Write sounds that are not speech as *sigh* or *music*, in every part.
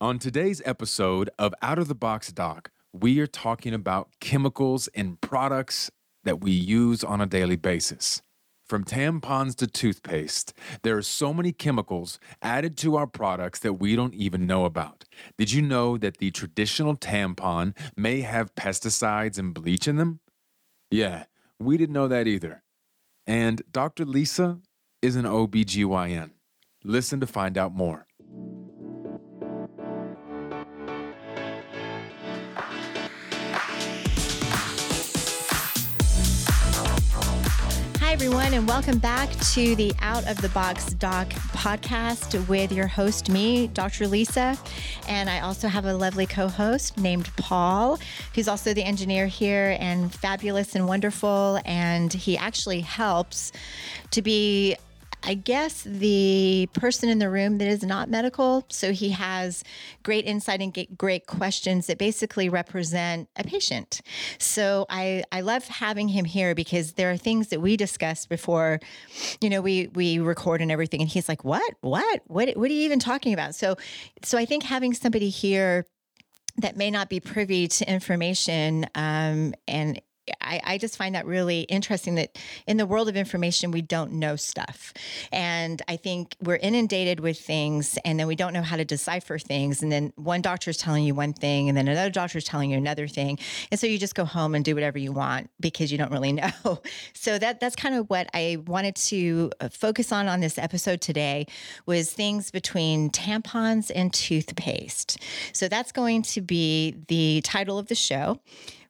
On today's episode of Out of the Box Doc, we are talking about chemicals in products that we use on a daily basis. From tampons to toothpaste, there are so many chemicals added to our products that we don't even know about. Did you know that the traditional tampon may have pesticides and bleach in them? Yeah, we didn't know that either. And Dr. Lisa is an OBGYN. Listen to find out more. Everyone, and welcome back to the Out of the Box Doc podcast with your host, me, Dr. Lisa. And I also have a lovely co host named Paul, who's also the engineer here and fabulous and wonderful. And he actually helps to be I guess the person in the room that is not medical. So he has great insight and great questions that basically represent a patient. So I, I love having him here because there are things that we discussed before, you know, we we record and everything. And he's like, What? What? What what are you even talking about? So so I think having somebody here that may not be privy to information um, and I, I, just find that really interesting that in the world of information, we don't know stuff. And I think we're inundated with things and then we don't know how to decipher things. And then one doctor is telling you one thing and then another doctor is telling you another thing. And so you just go home and do whatever you want because you don't really know. *laughs* So that that's kind of what I wanted to uh, focus on on this episode today was things between tampons and toothpaste. So that's going to be the title of the show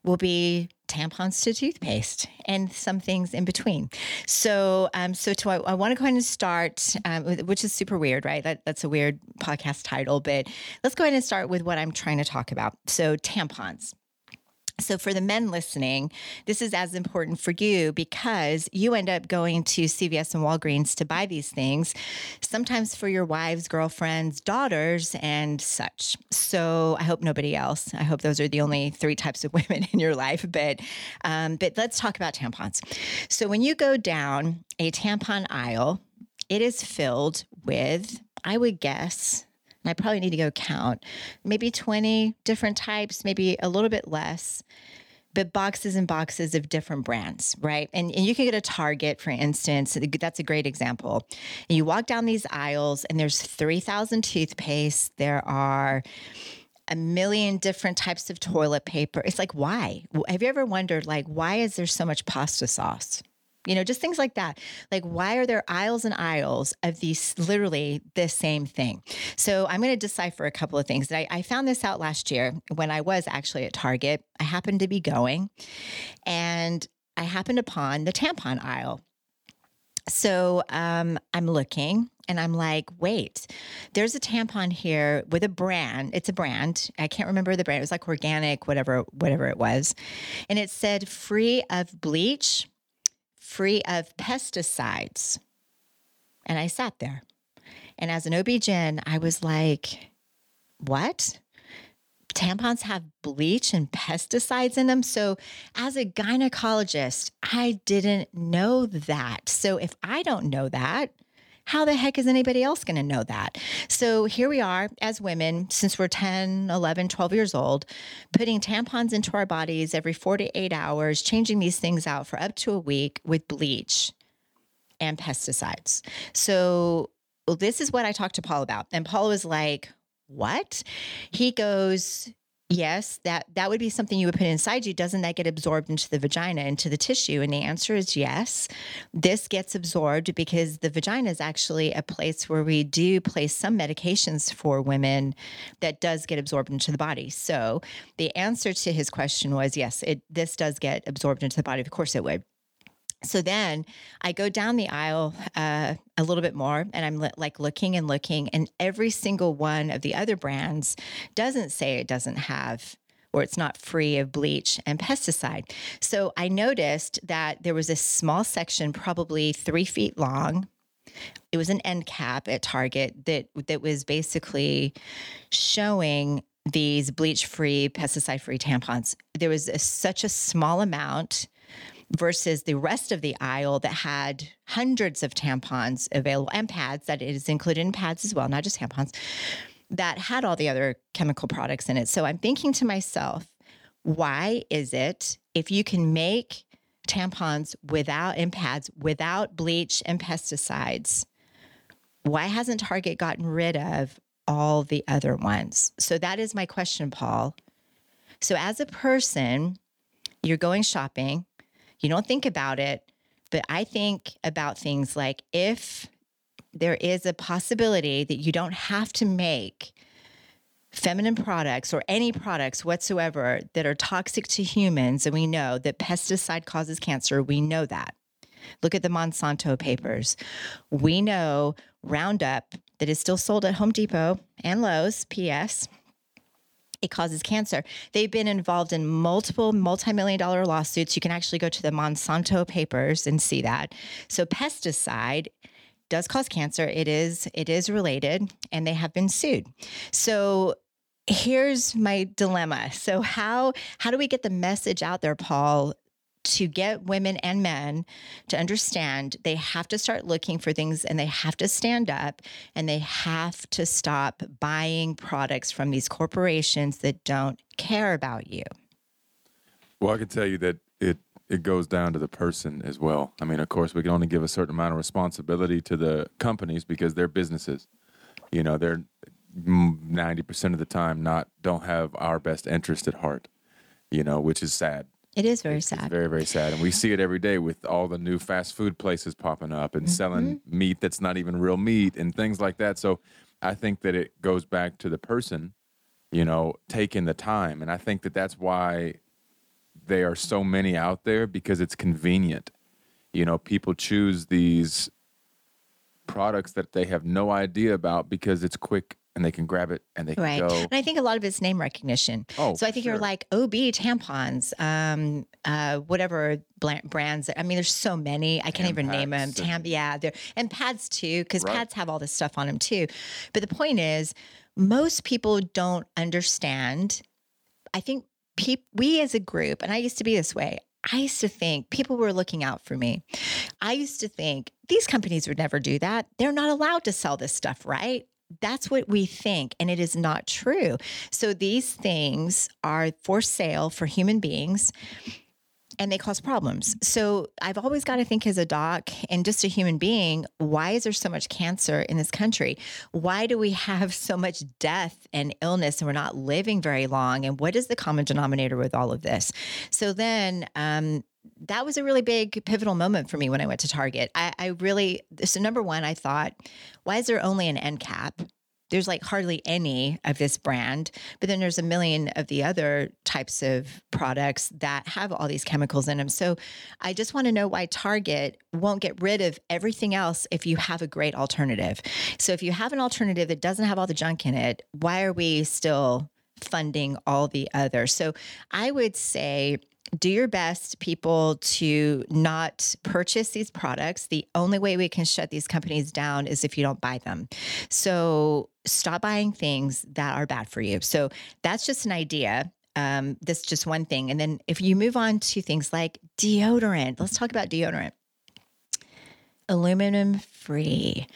will be tampons to toothpaste and some things in between. So, um, so to, I, I want to go ahead and start, um, which is super weird, right? That, that's a weird podcast title, but let's go ahead and start with what I'm trying to talk about. So, tampons. So, for the men listening, this is as important for you because you end up going to CVS and Walgreens to buy these things, sometimes for your wives, girlfriends, daughters, and such. So, I hope nobody else. I hope those are the only three types of *laughs* women in your life. But, um, but let's talk about tampons. So, when you go down a tampon aisle, it is filled with, I would guess, I probably need to go count maybe 20 different types, maybe a little bit less, but boxes and boxes of different brands, right? And, and you can get a Target, for instance. That's a great example. And you walk down these aisles, and there's 3,000 toothpaste. There are a million different types of toilet paper. It's like, why? Have you ever wondered, like, why is there so much pasta sauce? You know, just things like that. Like, why are there aisles and aisles of these literally the same thing? So, I'm going to decipher a couple of things. I, I found this out last year when I was actually at Target. I happened to be going and I happened upon the tampon aisle. So, um, I'm looking and I'm like, wait, there's a tampon here with a brand. It's a brand. I can't remember the brand. It was like organic, whatever, whatever it was. And it said free of bleach free of pesticides. And I sat there. And as an OB-GYN, I was like, what? Tampons have bleach and pesticides in them. So, as a gynecologist, I didn't know that. So, if I don't know that, how the heck is anybody else going to know that? So here we are as women, since we're 10, 11, 12 years old, putting tampons into our bodies every four to eight hours, changing these things out for up to a week with bleach and pesticides. So well, this is what I talked to Paul about. And Paul was like, what? He goes, yes, that that would be something you would put inside you. Doesn't that get absorbed into the vagina, into the tissue? And the answer is yes. This gets absorbed because the vagina is actually a place where we do place some medications for women that does get absorbed into the body. So the answer to his question was yes, it this does get absorbed into the body. Of course it would. So then I go down the aisle uh, a little bit more and I'm li- like looking and looking, and every single one of the other brands doesn't say it doesn't have or it's not free of bleach and pesticide. So I noticed that there was a small section, probably three feet long. It was an end cap at Target that that was basically showing these bleach free, pesticide free tampons. There was a, such a small amount versus the rest of the aisle that had hundreds of tampons available and pads that is included in pads as well, not just tampons. that had all the other chemical products in it. So I'm thinking to myself, why is it if you can make tampons without and pads without bleach and pesticides, why hasn't Target gotten rid of all the other ones? So that is my question, Paul. So as a person, you're going shopping, you don't think about it, but I think about things like if there is a possibility that you don't have to make feminine products or any products whatsoever that are toxic to humans, and we know that pesticide causes cancer, we know that. Look at the Monsanto papers. We know Roundup, that is still sold at Home Depot and Lowe's, PS, it causes cancer. They've been involved in multiple multi-million dollar lawsuits. You can actually go to the Monsanto papers and see that. So pesticide does cause cancer. It is it is related and they have been sued. So here's my dilemma. So how how do we get the message out there, Paul, to get women and men to understand they have to start looking for things and they have to stand up and they have to stop buying products from these corporations that don't care about you. Well, I can tell you that it it goes down to the person as well. I mean, of course, we can only give a certain amount of responsibility to the companies because they're businesses. You know, they're mm, 90% of the time not don't have our best interest at heart, you know, which is sad. It is very It's sad. very, very sad. And we see it every day with all the new fast food places popping up and selling Mm-hmm. meat that's not even real meat and things like that. So I think that it goes back to the person, you know, taking the time. And I think that that's why there are so many out there because it's convenient. You know, people choose these products that they have no idea about because it's quick and they can grab it and they can Right. go. And I think a lot of it's name recognition. Oh, so I think you're sure. like OB tampons, um, uh, whatever brands. I mean, there's so many. I can't even name them. Tam, yeah, and pads too, because Right. pads have all this stuff on them too. But the point is, most people don't understand. I think peop- we as a group, and I used to be this way. I used to think people were looking out for me. I used to think these companies would never do that. They're not allowed to sell this stuff, right? That's what we think, and it is not true. So these things are for sale for human beings and they cause problems. So I've always got to think as a doc and just a human being, why is there so much cancer in this country? Why do we have so much death and illness and we're not living very long? And what is the common denominator with all of this? So then, um, that was a really big pivotal moment for me when I went to Target. I, I really, so number one, I thought, why is there only an end cap? There's like hardly any of this brand, but then there's a million of the other types of products that have all these chemicals in them. So I just want to know why Target won't get rid of everything else if you have a great alternative. So if you have an alternative that doesn't have all the junk in it, why are we still funding all the others? So I would say, do your best, people, to not purchase these products. The only way we can shut these companies down is if you don't buy them. So stop buying things that are bad for you. So that's just an idea. Um, that's just one thing. And then if you move on to things like deodorant, let's talk about deodorant. Aluminum free.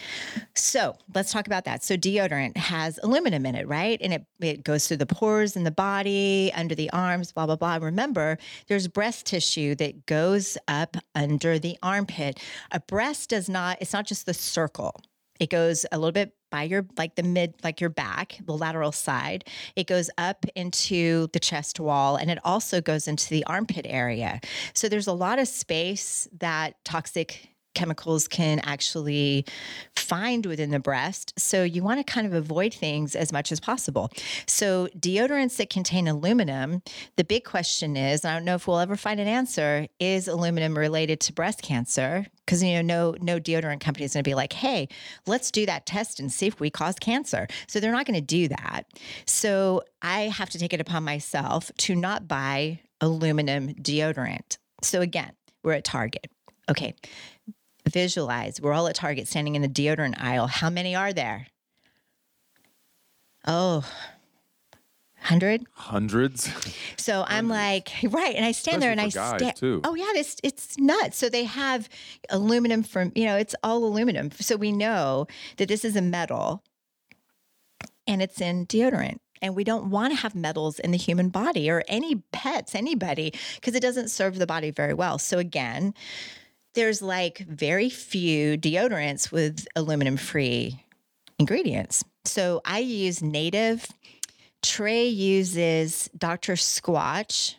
So let's talk about that. So deodorant has aluminum in it, right? And it, it goes through the pores in the body, under the arms, blah, blah, blah. Remember, there's breast tissue that goes up under the armpit. A breast does not, it's not just the circle. It goes a little bit by your like the mid like your back the lateral side it goes up into the chest wall and it also goes into the armpit area so there's a lot of space that toxic chemicals can actually find within the breast. So you want to kind of avoid things as much as possible. So deodorants that contain aluminum, the big question is, I don't know if we'll ever find an answer, is aluminum related to breast cancer? Because you know, no no deodorant company is going to be like, hey, let's do that test and see if we cause cancer. So they're not going to do that. So I have to take it upon myself to not buy aluminum deodorant. So again, we're at Target. Okay, visualize we're all at Target standing in the deodorant aisle. How many are there? Oh, 100? Hundreds. So I'm like, right. And I stand there and I Especially stand. guys. Oh, yeah. This, it's nuts. So they have aluminum from, you know, it's all aluminum. So we know that this is a metal. and it's in deodorant. And we don't want to have metals in the human body or any pets, anybody, because it doesn't serve the body very well. So, again, there's like very few deodorants with aluminum free ingredients. So, I use Native. Trey uses Dr. Squatch,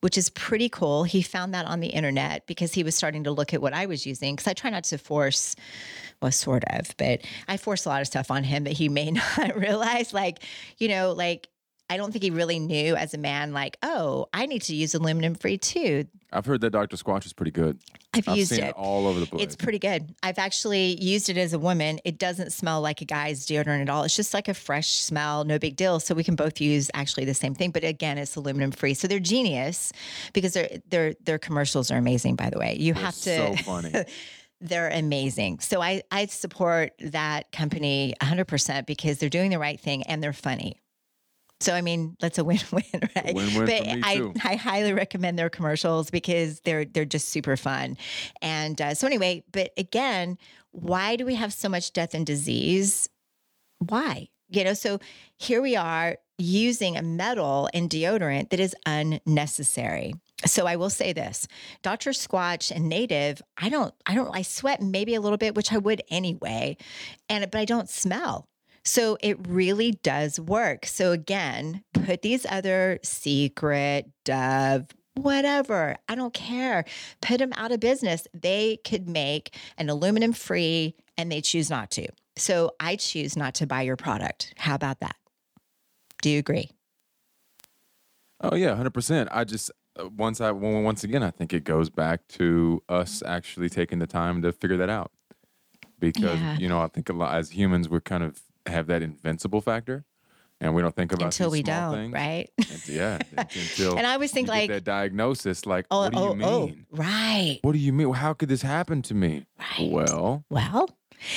which is pretty cool. He found that on the internet because he was starting to look at what I was using because I try not to force well, sort of, but I force a lot of stuff on him that he may *laughs* not realize. Like, you know, like I don't think he really knew as a man, like, oh, I need to use aluminum free too. I've heard that Dr. Squatch is pretty good. I've, I've used seen it. it all over the place. It's pretty good. I've actually used it as a woman. It doesn't smell like a guy's deodorant at all. It's just like a fresh smell, no big deal. So we can both use actually the same thing, but again, it's aluminum free. So they're genius because their their their commercials are amazing. By the way, you They're have to. so *laughs* funny. they're amazing. So I I support that company 100% because they're doing the right thing and they're funny. So I mean, that's a *laughs* win-win, right? win-win but for me, I, too. I highly recommend their commercials because they're they're just super fun. And uh, so anyway, but again, why do we have so much death and disease? Why? You know, so here we are using a metal in deodorant that is unnecessary. So I will say this, Dr. Squatch and Native, I don't, I don't, I sweat maybe a little bit, which I would anyway, and but I don't smell. So it really does work. So again, put these other secret, Dove, whatever, I don't care. Put them out of business. They could make an aluminum free and they choose not to. So I choose not to buy your product. How about that? Do you agree? Oh yeah, hundred percent. I just uh, once I once again, I think it goes back to us actually taking the time to figure that out, because Yeah. you know I think a lot as humans we're kind of have that invincible factor, and we don't think about Until we don't, things. right? And- yeah, *laughs* until And I always think like, that diagnosis. Like, oh, what do you oh, oh mean? oh, right. What do you mean? How could this happen to me? Right. Well, Well,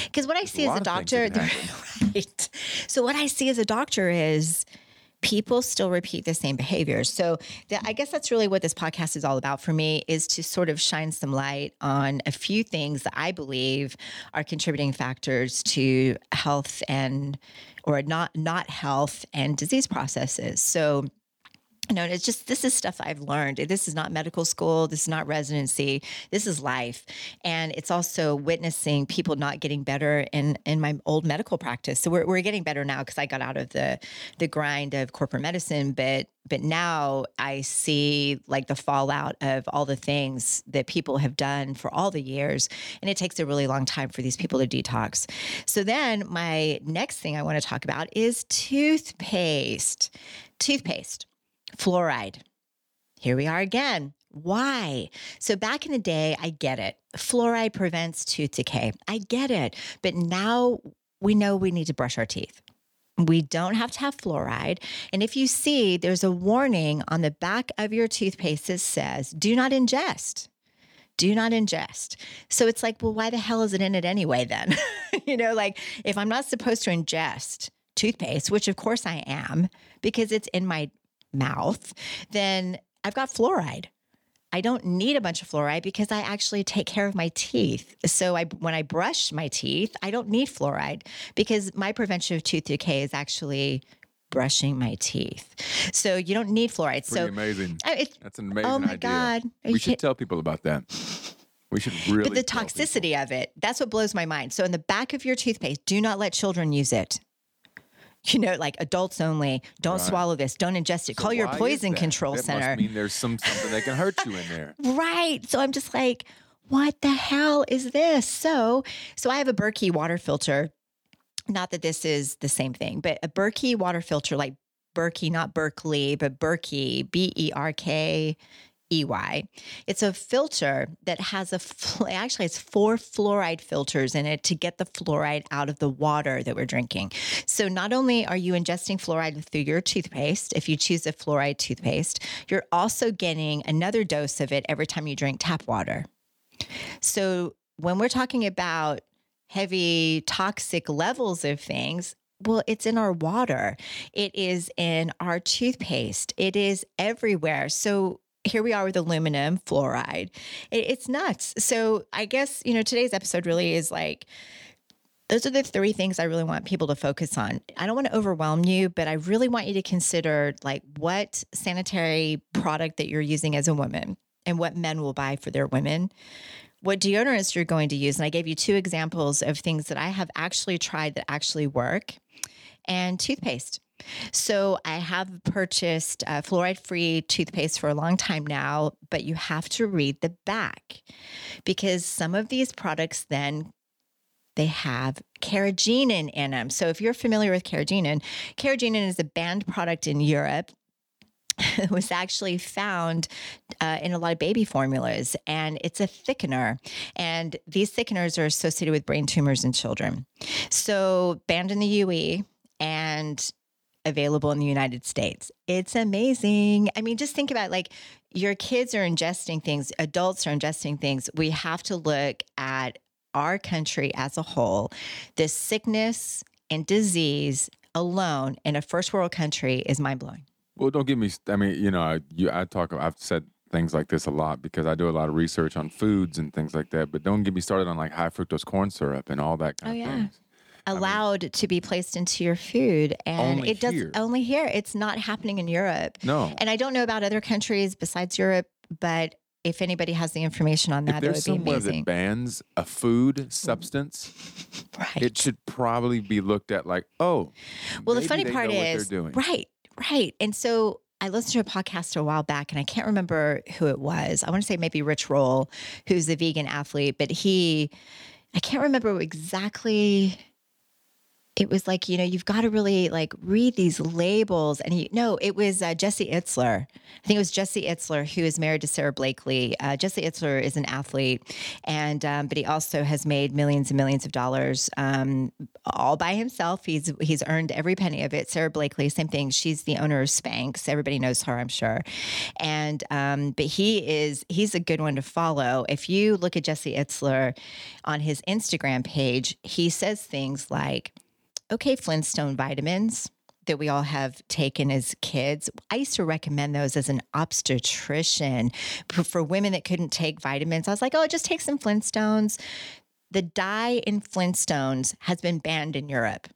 because what I see as a doctor, *laughs* right? So what I see as a doctor is people still repeat the same behaviors. So the, I guess that's really what this podcast is all about for me is to sort of shine some light on a few things that I believe are contributing factors to health and or not not health and disease processes. So you know, it's just this is stuff I've learned. This is not medical school. This is not residency. This is life, and it's also witnessing people not getting better in in my old medical practice. So we're we're getting better now because I got out of the the grind of corporate medicine, but but now I see like the fallout of all the things that people have done for all the years, and it takes a really long time for these people to detox. So then my next thing I want to talk about is toothpaste. Toothpaste fluoride. Here we are again. Why? So back in the day, I get it. Fluoride prevents tooth decay. I get it. But now we know we need to brush our teeth. We don't have to have fluoride. And if you see, there's a warning on the back of your toothpaste that says, do not ingest. Do not ingest. So it's like, well, why the hell is it in it anyway then? *laughs* you know, like if I'm not supposed to ingest toothpaste, which of course I am because it's in my mouth, then I've got fluoride. I don't need a bunch of fluoride because I actually take care of my teeth. So I when I brush my teeth, I don't need fluoride because my prevention of tooth decay is actually brushing my teeth. So you don't need fluoride. pretty so amazing. I- That's an amazing oh my idea. God. Are We should tell people about that. We should really. but the toxicity of it, that's what blows my mind. So in the back of your toothpaste, do not let children use it. *laughs* You know, like adults only. Don't Right. swallow this. Don't ingest it. So Call your poison control that center. Must mean there's some something that can hurt you in there. *laughs* Right. So I'm just like, what the hell is this? So, so I have a Berkey water filter. Not that this is the same thing, but a Berkey water filter, like Berkey, not Berkeley, but Berkey, B E R K E Y. It's a filter that has a, fl- actually, it's four fluoride filters in it to get the fluoride out of the water that we're drinking. So not only are you ingesting fluoride through your toothpaste, if you choose a fluoride toothpaste, you're also getting another dose of it every time you drink tap water. So when we're talking about heavy toxic levels of things, well, it's in our water. It is in our toothpaste. It is everywhere. So here we are with aluminum fluoride. It, it's nuts. So I guess, you know, today's episode really is like those are the three things I really want people to focus on. I don't want to overwhelm you, but I really want you to consider like what sanitary product that you're using as a woman and what men will buy for their women. What deodorants you're going to use. And I gave you two examples of things that I have actually tried that actually work and toothpaste. So I have purchased uh, fluoride free toothpaste for a long time now, but you have to read the back because some of these products then they have carrageenan in them. So if you're familiar with carrageenan, carrageenan is a banned product in Europe. *laughs* it was actually found uh, in a lot of baby formulas, and it's a thickener. And these thickeners are associated with brain tumors in children. So, banned in the UE and available in the United States. It's amazing. I mean, just think about like your kids are ingesting things, adults are ingesting things. We have to look at our country as a whole, this sickness and disease alone in a first world country is mind blowing. Well, don't get me. I mean, you know, I, you, I talk. I've said things like this a lot because I do a lot of research on foods and things like that. But don't get me started on like high fructose corn syrup and all that oh, kind oh, of yeah. things. Allowed I mean, to be placed into your food, and it does here. only here. It's not happening in Europe. No. And I don't know about other countries besides Europe, but if anybody has the information on If that, that there's would be somewhere that bans a food substance, right. it should probably be looked at like, oh, Well, the funny part is, right, right. And so I listened to a podcast a while back, and I can't remember who it was. I want to say maybe Rich Roll, who's a vegan athlete, but he, I can't remember exactly. It was like you know you've got to really like read these labels, and he no, it was uh, Jesse Itzler. I think it was Jesse Itzler who is married to Sara Blakely. Uh, Jesse Itzler is an athlete, and um, but he also has made millions and millions of dollars um, all by himself. He's he's earned every penny of it. Sara Blakely, same thing. She's the owner of Spanx. Everybody knows her, I'm sure. And um, but he is he's a good one to follow. If you look at Jesse Itzler on his Instagram page, he says things like, "Okay, Flintstone vitamins." That we all have taken as kids. I used to recommend those as an obstetrician for, women that couldn't take vitamins. I was like, oh, just take some Flintstones the dye in Flintstones has been banned in Europe.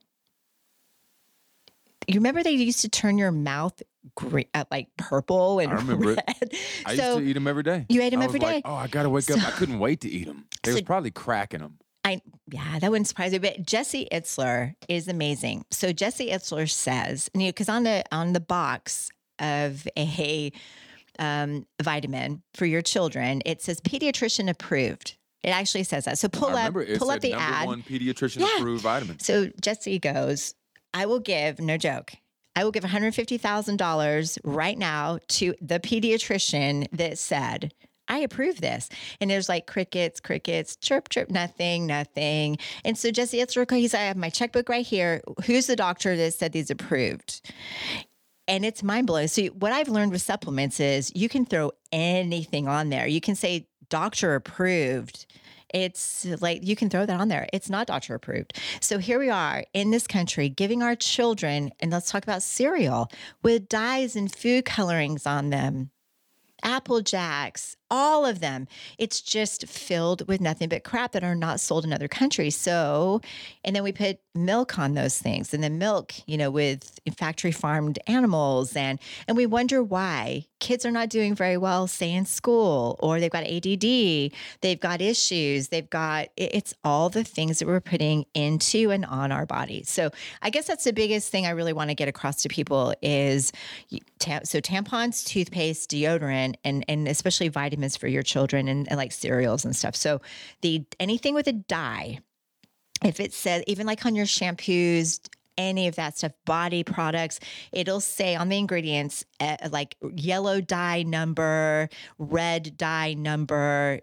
You remember they used to turn your mouth green, uh, like purple and I remember it. red. I *laughs* so used to eat them every day. you ate 'em I every was like, oh, I gotta wake up. I couldn't wait to eat them. They *laughs* was probably cracking them. I yeah, that wouldn't surprise me. But Jesse Itzler is amazing. So Jesse Itzler says, you because on the on the box of a um, vitamin for your children, it says pediatrician approved. It actually says that. So pull up pull up the number ad. one pediatrician Yeah. approved vitamin. So Jesse goes, I will give, no joke, I will give $150,000 right now to the pediatrician that said, I approve this. And there's like crickets, crickets, chirp, chirp, nothing, nothing. And so Jesse Itzler, he's, I have my checkbook right here. Who's the doctor that said these approved? and it's mind blowing. So what I've learned with supplements is you can throw anything on there. You can say doctor approved. It's like you can throw that on there. It's not doctor approved. So here we are in this country giving our children, and let's talk about cereal with dyes and food colorings on them. Apple Jacks, all of them. It's just filled with nothing but crap that are not sold in other countries. So, and then we put milk on those things, and then milk, you know, with factory farmed animals, and and we wonder why kids are not doing very well, say in school, or they've got ADD, they've got issues, they've got it's all the things that we're putting into and on our bodies. So, I guess that's the biggest thing I really want to get across to people is so tampons, toothpaste, deodorant, and and especially vitamins for your children and, and like cereals and stuff. So the anything with a dye, if it says even like on your shampoos. Any of that stuff, body products, it'll say on the ingredients uh, like yellow dye number, red dye number,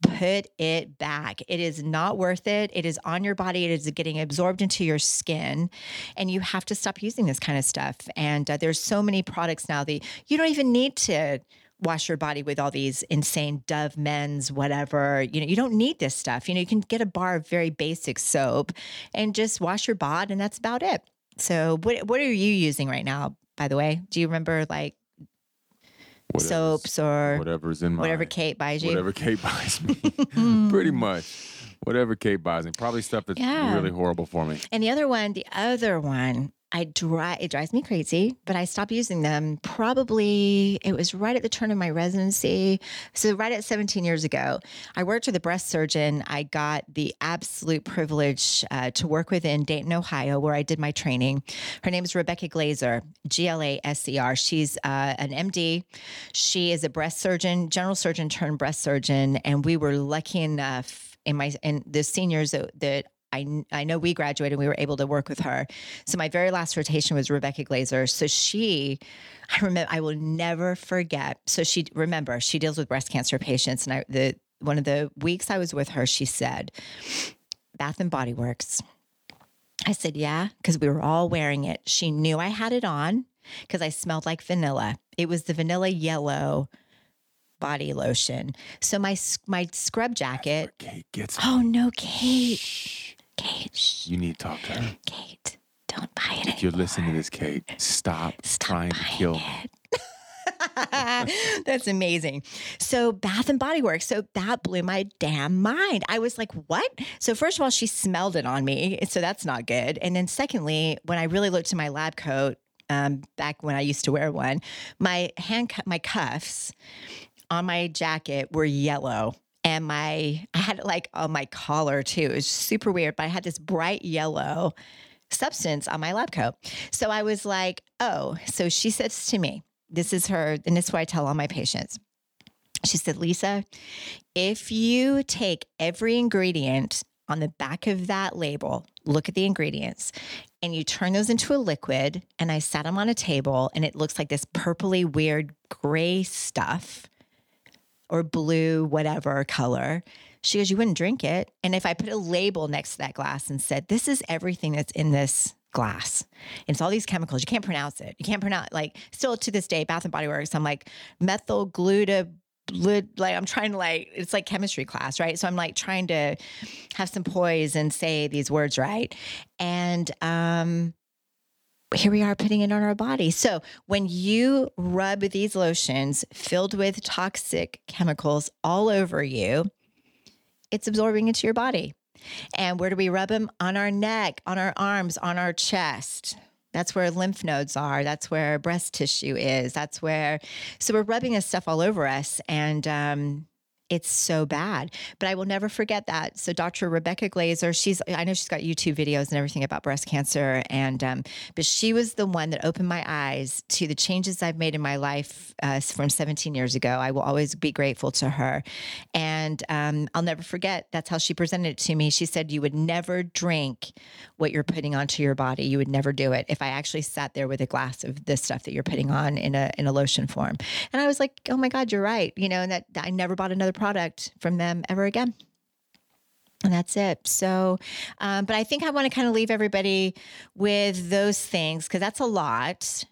put it back. It is not worth it. It is on your body. It is getting absorbed into your skin, and you have to stop using this kind of stuff. And uh, there's so many products now that you don't even need to wash your body with all these insane Dove men's whatever. You know, you don't need this stuff. You know, you can get a bar of very basic soap and just wash your bod, and that's about it. So, what what are you using right now? By the way, do you remember like Whatever's- soaps or whatever's in my whatever Kate buys you? whatever Kate buys me, *laughs* pretty much. Whatever Kate buys me, probably stuff that's Yeah. really horrible for me. And the other one, the other one, I dry it drives me crazy, but I stopped using them probably it was right at the turn of my residency. So right at 17 years ago, I worked with a breast surgeon. I got the absolute privilege uh, to work with in Dayton, Ohio, where I did my training. Her name is Rebecca Glazer, G L A S E R. She's uh, an MD. She is a breast surgeon, general surgeon turned breast surgeon, and we were lucky enough in my in the seniors that, that I, I know we graduated, and we were able to work with her. So my very last rotation was Rebecca Glazer. So she, I remember, I will never forget. So she, remember, she deals with breast cancer patients. And I, the, one of the weeks I was with her, she said, Bath and Body Works. I said, yeah, because we were all wearing it. She knew I had it on because I smelled like vanilla. It was the vanilla yellow body lotion. So my, my scrub jacket, oh no, Kate. Shh. Kate, shh, You need to talk to her. Kate, don't buy it. If you're listening to this, Kate, stop, Stop trying to kill me. it. *laughs* That's amazing. So Bath and Body Works. So that blew my damn mind. I was like, "What?" So first of all, she smelled it on me, so that's not good. And then secondly, when I really looked in my lab coat, um, back when I used to wear one, my hand, cu- my cuffs on my jacket were yellow. And my, *laughs* I had it like on my collar too. It was super weird, but I had this bright yellow substance on my lab coat. So I was like, oh, so she says to me, this is her, and this is what I tell all my patients. She said, Lisa, if you take every ingredient on the back of that label, look at the ingredients, and you turn those into a liquid, and I sat them on a table, and it looks like this purpley, weird gray stuff or blue, whatever color. She goes, You wouldn't drink it. And if I put a label next to that glass and said, This is everything that's in this glass, and it's all these chemicals, you can't pronounce it. You can't pronounce, like, still to this day, Bath and Body Works, I'm like, methyl gluta. Like I'm trying to like it's like chemistry class, right? So I'm like trying to have some poise and say these words right. And um here we are putting it on our body. So when you rub these lotions filled with toxic chemicals all over you, it's absorbing into your body. And where do we rub them? On our neck, on our arms, on our chest. That's where lymph nodes are. That's where breast tissue is. That's where, so we're rubbing this stuff all over us. And, um, it's so bad, but I will never forget that. So, Dr. Rebecca Glazer, she's, I know she's got YouTube videos and everything about breast cancer. And, um, but she was the one that opened my eyes to the changes I've made in my life uh, from 17 years ago. I will always be grateful to her. And um, I'll never forget, that's how she presented it to me. She said, You would never drink what you're putting onto your body. You would never do it if I actually sat there with a glass of this stuff that you're putting on in a, in a lotion form. And I was like, Oh my God, you're right. You know, and that I never bought another product from them ever again. And that's it. So, um, but I think I want to kind of leave everybody with those things because that's a lot.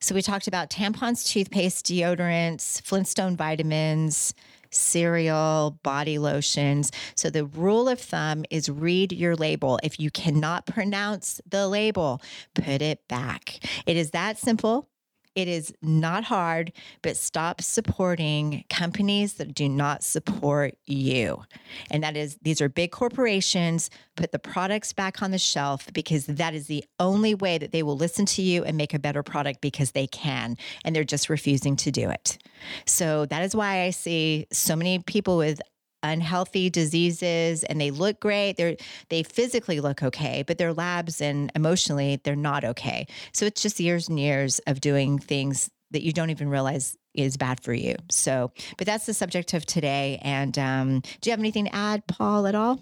So we talked about tampons, toothpaste, deodorants, Flintstone vitamins, cereal, body lotions. So the rule of thumb is read your label. If you cannot pronounce the label, put it back. It is that simple. It is not hard, but stop supporting companies that do not support you. And that is, these are big corporations. Put the products back on the shelf because that is the only way that they will listen to you and make a better product because they can. And they're just refusing to do it. So that is why I see so many people with unhealthy diseases and they look great. They're they physically look okay but their labs and emotionally they're not okay. So it's just years and years of doing things that you don't even realize is bad for you. So but that's the subject of today. And um, do you have anything to add paul at all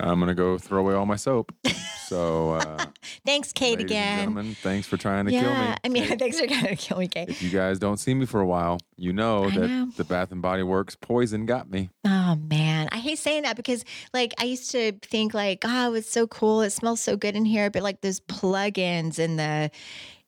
I'm gonna go throw away all my soap. So, uh, *laughs* thanks kate again thanks for trying to kill me. yeah i mean Kate. *laughs* thanks for trying to kill me kate if you guys don't see me for a while, you know I that know. the Bath and Body Works poison got me. Oh man, I hate saying that because like I used to think like, oh, it's so cool, it smells so good in here, but like those plugins and the,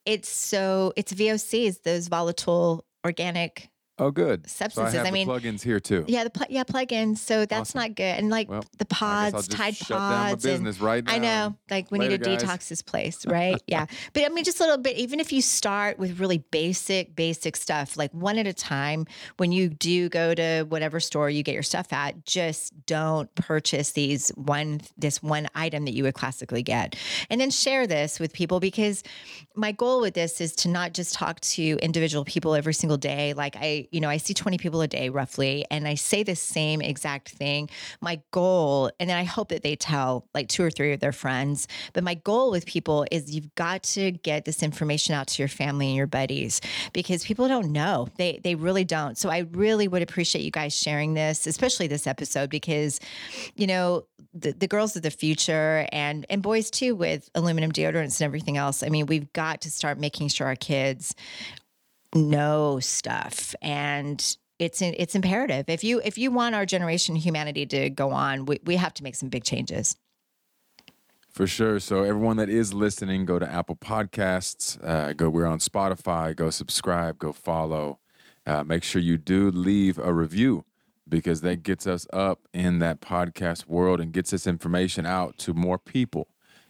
it's so it's VOCs, those volatile organic Oh, good. Substances. So I, I mean- plugins here too. Yeah, the pl- yeah plugins. So that's Awesome. not good. And like Well, the I guess I'll pods, Tide shut down my pods, business right now. I know, like we need to guys. detox this place, *laughs* right? yeah, but I mean, just a little bit. Even if you start with really basic, basic stuff, like one at a time. When you do go to whatever store you get your stuff at, just don't purchase these one this one item that you would classically get, and then share this with people because my goal with this is to not just talk to individual people every single day. Like I, you know, I see 20 people a day roughly, and I say the same exact thing. My goal, and then I hope that they tell like two or three of their friends, but my goal with people is you've got to get this information out to your family and your buddies because people don't know. They they really don't. So I really would appreciate you guys sharing this, especially this episode, because you know, the, the girls of the future and and boys too with aluminum deodorants and everything else. I mean, we've got to start making sure our kids know stuff and it's it's imperative. If you if you want our generation humanity to go on, we, we have to make some big changes. For sure. So everyone that is listening, go to Apple Podcasts. Uh, go. We're on Spotify. Go subscribe. Go follow. Uh, make sure you do leave a review because that gets us up in that podcast world and gets this information out to more people.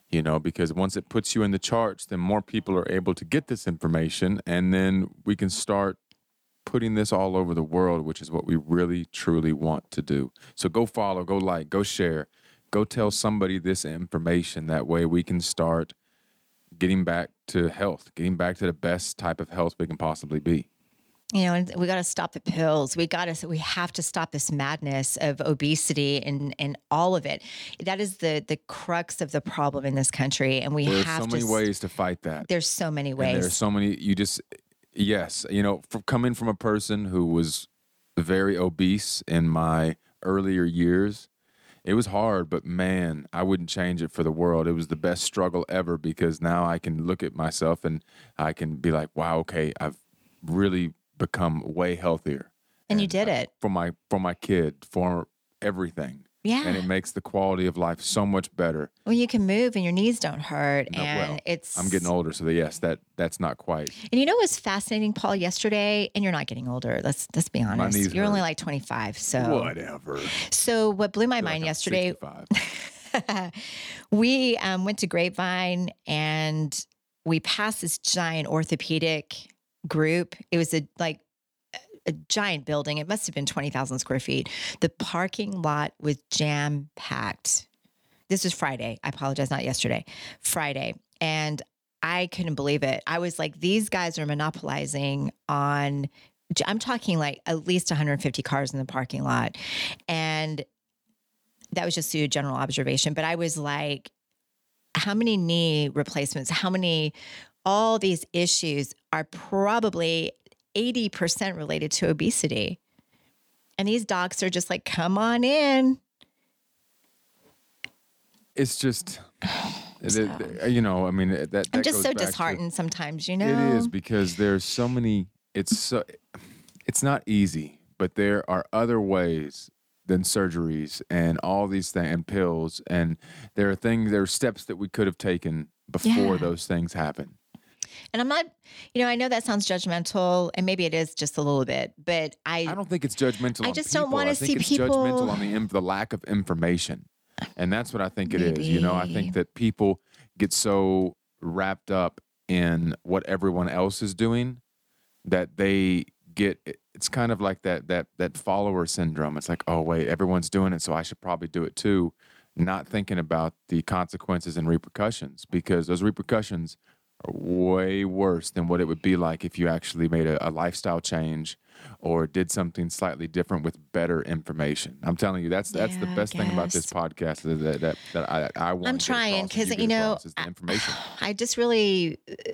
You know, because once it puts you in the charts, then more people are able to get this information, and then we can start putting this all over the world, which is what we really truly want to do. So go follow, go like, go share, go tell somebody this information. That way we can start getting back to health, getting back to the best type of health we can possibly be. You know, and we got to stop the pills. We got to we have to stop this madness of obesity and and all of it. That is the the crux of the problem in this country, and we There's have so many s- ways to fight that. There's so many And ways. there's so many. You just, yes, you know, from coming from a person who was very obese in my earlier years, it was hard. But man, I wouldn't change it for the world. It was the best struggle ever because now I can look at myself and I can be like, wow, okay, I've really become way healthier. and you uh, did it. for my for my kid for everything. Yeah. and it makes the quality of life so much better. Well, you can move and your knees don't hurt, No, and well, it's. I'm getting older, so yes, that that's not quite. And you know what's fascinating, Paul? Yesterday, and you're not getting older. Let's let's be honest. My knees You're only like 25. So Whatever. so what blew my Feel like mind yesterday 65. *laughs* we um, went to Grapevine and we passed this giant orthopedic group. It was a like a giant building. It must have been 20,000 square feet. The parking lot was jam packed. This was Friday. I apologize, not yesterday. Friday. And I couldn't believe it. I was like, these guys are monopolizing on, I'm talking like at least 150 cars in the parking lot. And that was just a general observation. But I was like, how many knee replacements, how many, all these issues are probably 80% related to obesity. And these docs are just like, come on in. It's just, *sighs* it- it- you know, I mean, that. that I'm just so back to- disheartened sometimes, you know? It is because there's so many. It's so. It's not easy, but there are other ways than surgeries and all these things and pills, and there are things. There are steps that we could have taken before Yeah. those things happen. And I'm not, you know, I know that sounds judgmental, and maybe it is just a little bit, but I, I don't think it's judgmental. I just don't wanna see it's people- judgmental on the the lack of information, and that's what I think it is. You know, I think that people get so wrapped up in what everyone else is doing that they get. It's kind of like that that that follower syndrome. It's like, oh wait, everyone's doing it, so I should probably do it too. Not thinking about the consequences and repercussions because those repercussions are way worse than what it would be like if you actually made a, a lifestyle change or did something slightly different with better information. I'm telling you, that's that's the Yeah, I best thing about this podcast is that that, that I, I want. I'm trying because, you know, the information. *sighs* I just really uh,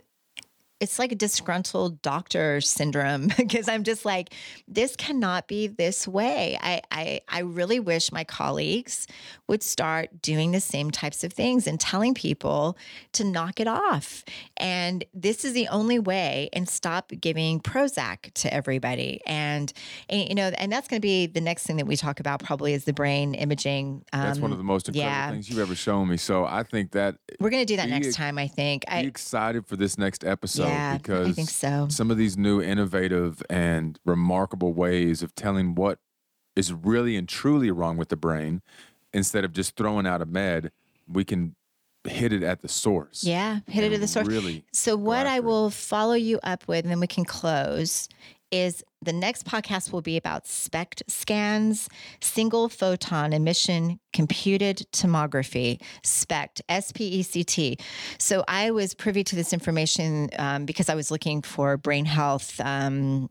it's like a disgruntled doctor syndrome *laughs* because I'm just like, this cannot be this way. I, I I really wish my colleagues would start doing the same types of things and telling people to knock it off. And this is the only way. And stop giving Prozac to everybody. And, and you know, and that's going to be the next thing that we talk about. Probably is the brain imaging. Um, That's one of the most incredible yeah. things you've ever shown me. So I think that We're going to do that next ex- time. I think. be I excited for this next episode Yeah, I because think so. some of these new innovative and remarkable ways of telling what is really and truly wrong with the brain, instead of just throwing out a med, we can hit it at the source. Yeah, hit it at the source. Really. So, what I will follow you up with, and then we can close, is the next podcast will be about SPECT scans, single photon emission computed tomography, SPECT, S P E C T. So, I was privy to this information um, because I was looking for brain health. Um,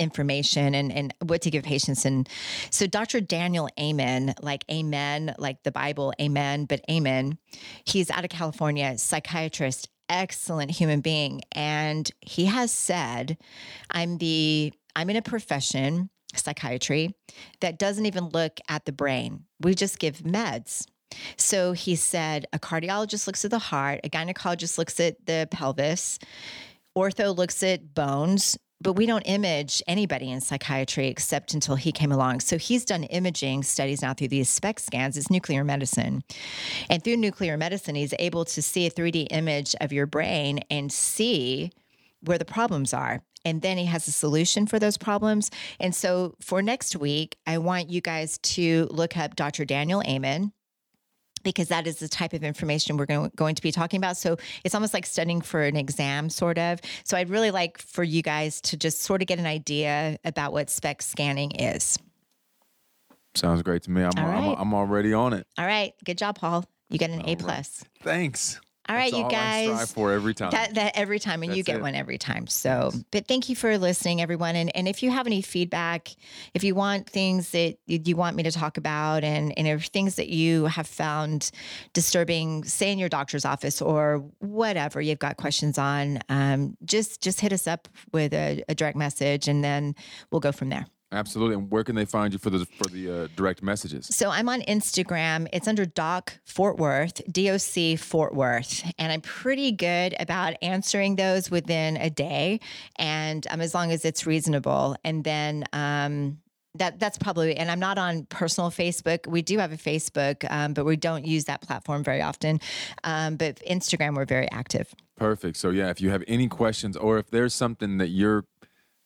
information and, and what to give patients and so dr daniel amen like amen like the bible amen but amen he's out of california psychiatrist excellent human being and he has said i'm the i'm in a profession psychiatry that doesn't even look at the brain we just give meds so he said a cardiologist looks at the heart a gynecologist looks at the pelvis ortho looks at bones but we don't image anybody in psychiatry except until he came along. So he's done imaging studies now through these SPECT scans. It's nuclear medicine. And through nuclear medicine, he's able to see a 3D image of your brain and see where the problems are. And then he has a solution for those problems. And so for next week, I want you guys to look up Dr. Daniel Amen because that is the type of information we're going, going to be talking about. So it's almost like studying for an exam, sort of. So I'd really like for you guys to just sort of get an idea about what SPECT scanning is. Sounds great to me. I'm, All I'm. I'm already on it. All right, good job, Paul. You get an A right. plus. Thanks. All right, That's you all I strive guys. for every time. That, that every time, and you get it. one every time. So, but thank you for listening, everyone. And and if you have any feedback, if you want things that you you want me to talk about, and and if things that you have found disturbing, say in your doctor's office or whatever you've got questions on, um, just just hit us up with a, a direct message, and then we'll go from there. Absolutely. And where can they find you for the for the uh, direct messages? So I'm on Instagram. It's under Doc Fort Worth, DOC Fort Worth. And I'm pretty good about answering those within a day. And um, as long as it's reasonable. And then um, that that's probably, and I'm not on personal Facebook. We do have a Facebook, um, but we don't use that platform very often. Um, but Instagram, we're very active. Perfect. So yeah, if you have any questions or if there's something that you're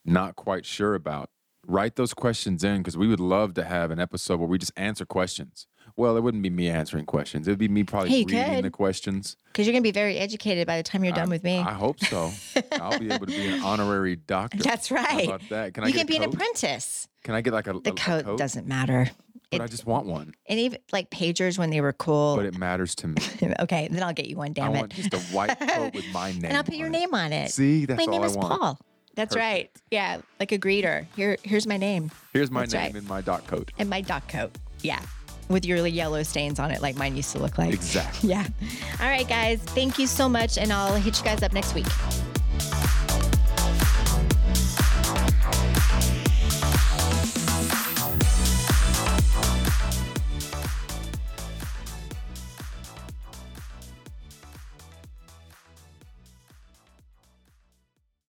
not quite sure about, write those questions in because we would love to have an episode where we just answer questions. Well, it wouldn't be me answering questions. It would be me probably Hey, reading could. the questions. Because you're going to be very educated by the time you're done with me. I hope so. *laughs* I'll be able to be an honorary doctor. That's How right. about that? Can I you get can be an apprentice. Can I get like a, The a- a coat, coat? doesn't matter. But it- I just want one. And even like pagers when they were cool. But it matters to me. *laughs* okay, then I'll get you one. I Damn it. want just a white coat with my name. *laughs* and I'll put your on name on it. See, that's my all name I is want. Paul. That's right. Yeah, like a greeter. Here, here's my name Here's my That's name right. in my doc coat. and my doc coat. Yeah, with your yellow stains on it, like mine used to look like. Exactly. *laughs* Yeah. All right, guys. Thank you so much, and I'll hit you guys up next week.